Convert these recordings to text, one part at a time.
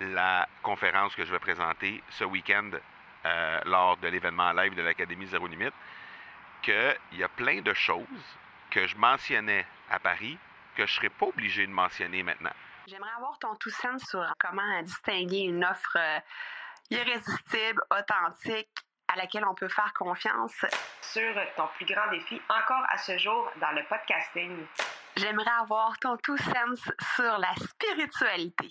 la conférence que je vais présenter ce week-end euh, lors de l'événement live de l'Académie Zéro Limite, qu'il y a plein de choses que je mentionnais à Paris que je ne serais pas obligé de mentionner maintenant. J'aimerais avoir ton tout sens sur comment distinguer une offre euh, irrésistible, authentique, à laquelle on peut faire confiance. Sur ton plus grand défi encore à ce jour dans le podcasting. J'aimerais avoir ton tout sens sur la spiritualité.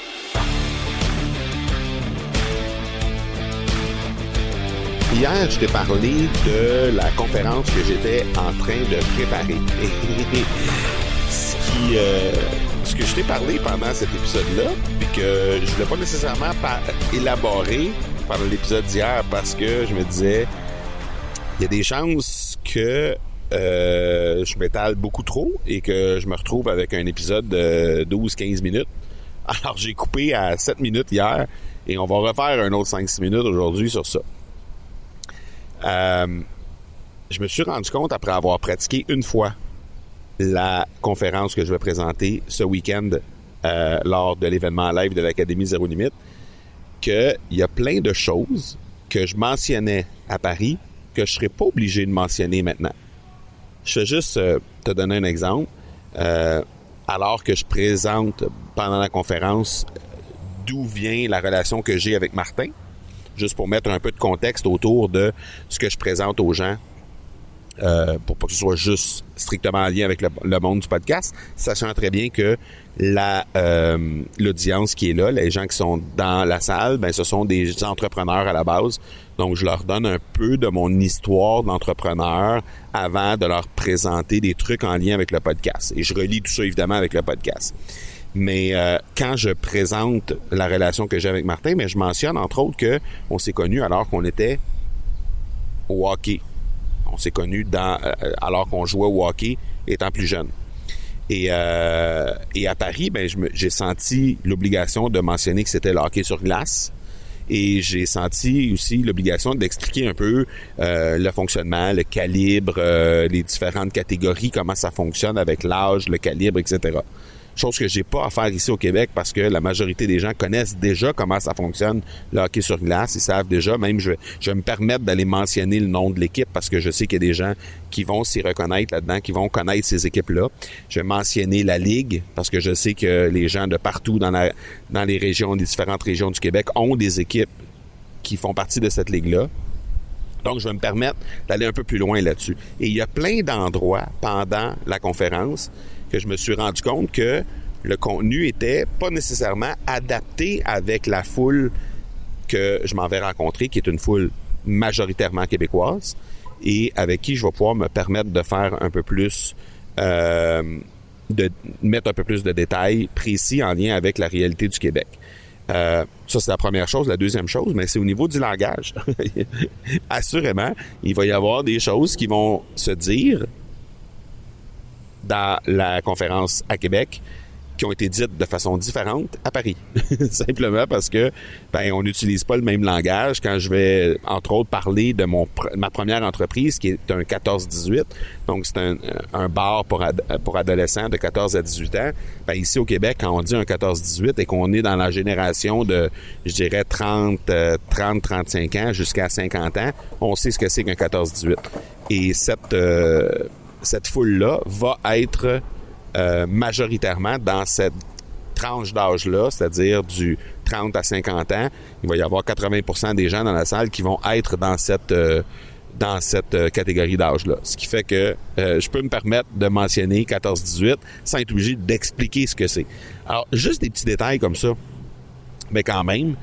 Hier, je t'ai parlé de la conférence que j'étais en train de préparer. ce, euh, ce que je t'ai parlé pendant cet épisode-là, puis que je ne voulais pas nécessairement élaborer pendant l'épisode d'hier parce que je me disais, il y a des chances que euh, je m'étale beaucoup trop et que je me retrouve avec un épisode de 12-15 minutes. Alors j'ai coupé à 7 minutes hier et on va refaire un autre 5-6 minutes aujourd'hui sur ça. Euh, je me suis rendu compte après avoir pratiqué une fois la conférence que je vais présenter ce week-end euh, lors de l'événement live de l'Académie Zéro Limite qu'il y a plein de choses que je mentionnais à Paris que je serais pas obligé de mentionner maintenant. Je vais juste euh, te donner un exemple. alors que je présente pendant la conférence d'où vient la relation que j'ai avec Martin, juste pour mettre un peu de contexte autour de ce que je présente aux gens. Euh, pour pas que ce soit juste strictement en lien avec le, monde du podcast, sachant très bien que euh, l'audience qui est là, les gens qui sont dans la salle, ben ce sont des entrepreneurs à la base. Donc je leur donne un peu de mon histoire d'entrepreneur avant de leur présenter des trucs en lien avec le podcast. Et je relis tout ça évidemment avec le podcast. Mais euh, quand je présente la relation que j'ai avec Martin, mais je mentionne entre autres que on s'est connus alors qu'on était au hockey. On s'est connus dans euh, alors qu'on jouait au hockey étant plus jeune. Et, euh, et à Paris, ben, j'ai senti l'obligation de mentionner que c'était le hockey sur glace. Et j'ai senti aussi l'obligation d'expliquer un peu le fonctionnement, le calibre, les différentes catégories, comment ça fonctionne avec l'âge, le calibre, etc. Chose que j'ai pas à faire ici au Québec parce que la majorité des gens connaissent déjà comment ça fonctionne le hockey sur glace. Ils savent déjà. Même je, je vais me permettre d'aller mentionner le nom de l'équipe parce que je sais qu'il y a des gens qui vont s'y reconnaître là-dedans, qui vont connaître ces équipes-là. Je vais mentionner la ligue parce que je sais que les gens de partout dans la, dans les régions, les différentes régions du Québec ont des équipes qui font partie de cette ligue-là. Donc, je vais me permettre d'aller un peu plus loin là-dessus. Et il y a plein d'endroits pendant la conférence que je me suis rendu compte que le contenu était pas nécessairement adapté avec la foule que je m'en vais rencontrer, qui est une foule majoritairement québécoise, et avec qui je vais pouvoir me permettre de faire un peu plus, euh, de mettre un peu plus de détails précis en lien avec la réalité du Québec. Euh, ça, c'est la première chose. La deuxième chose, mais c'est au niveau du langage. Assurément, il va y avoir des choses qui vont se dire dans la conférence à Québec qui ont été dites de façon différente à Paris. Simplement parce que ben on n'utilise pas le même langage quand je vais entre autres parler de mon ma première entreprise qui est un 14-18. Donc c'est un, bar pour pour adolescents de 14 à 18 ans. Ben ici au Québec quand on dit un 14-18 et qu'on est dans la génération de je dirais 30 30 35 ans jusqu'à 50 ans, on sait ce que c'est qu'un 14-18. Et cette euh, cette foule-là va être euh, majoritairement dans cette tranche d'âge-là, c'est-à-dire du 30 à 50 ans. Il va y avoir 80% des gens dans la salle qui vont être dans cette euh, dans cette euh, catégorie d'âge-là. Ce qui fait que je peux me permettre de mentionner 14-18 sans être obligé d'expliquer ce que c'est. Alors, juste des petits détails comme ça, mais quand même,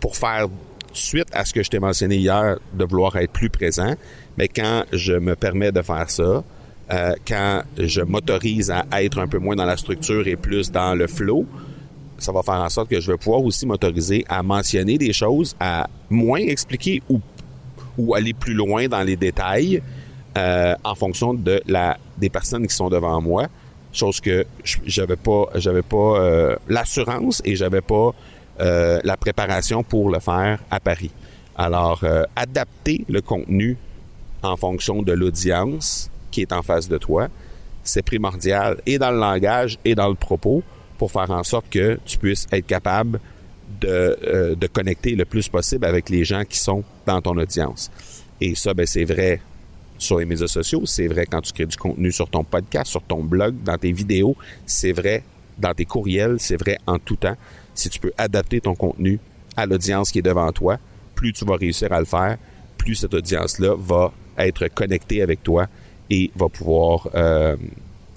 pour faire suite à ce que je t'ai mentionné hier, de vouloir être plus présent, mais quand je me permets de faire ça, euh, quand je m'autorise à être un peu moins dans la structure et plus dans le flow, ça va faire en sorte que je vais pouvoir aussi m'autoriser à mentionner des choses, à moins expliquer ou, ou aller plus loin dans les détails euh, en fonction de la des personnes qui sont devant moi. Chose que j'avais pas, pas euh, l'assurance et j'avais pas euh, la préparation pour le faire à Paris. Alors, adapter le contenu en fonction de l'audience qui est en face de toi, c'est primordial et dans le langage et dans le propos pour faire en sorte que tu puisses être capable de, euh, connecter le plus possible avec les gens qui sont dans ton audience. Et ça, ben, c'est vrai sur les médias sociaux, c'est vrai quand tu crées du contenu sur ton podcast, sur ton blog, dans tes vidéos, c'est vrai dans tes courriels, c'est vrai en tout temps. Si tu peux adapter ton contenu à l'audience qui est devant toi, plus tu vas réussir à le faire, plus cette audience-là va être connectée avec toi et va pouvoir euh,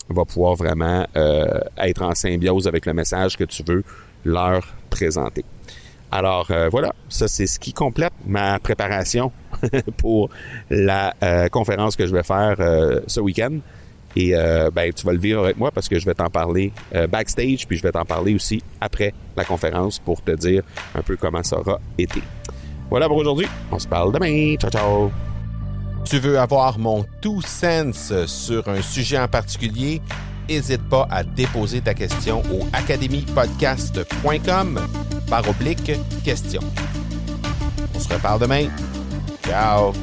vraiment euh, être en symbiose avec le message que tu veux leur présenter. Alors euh, voilà, ça c'est ce qui complète ma préparation pour la conférence que je vais faire ce week-end. Et ben, tu vas le vivre avec moi parce que je vais t'en parler backstage, puis je vais t'en parler aussi après la conférence pour te dire un peu comment ça aura été. Voilà pour aujourd'hui. On se parle demain. Ciao, ciao. Tu veux avoir mon tout sens sur un sujet en particulier? N'hésite pas à déposer ta question au academypodcast.com par oblique question. On se reparle demain. Ciao!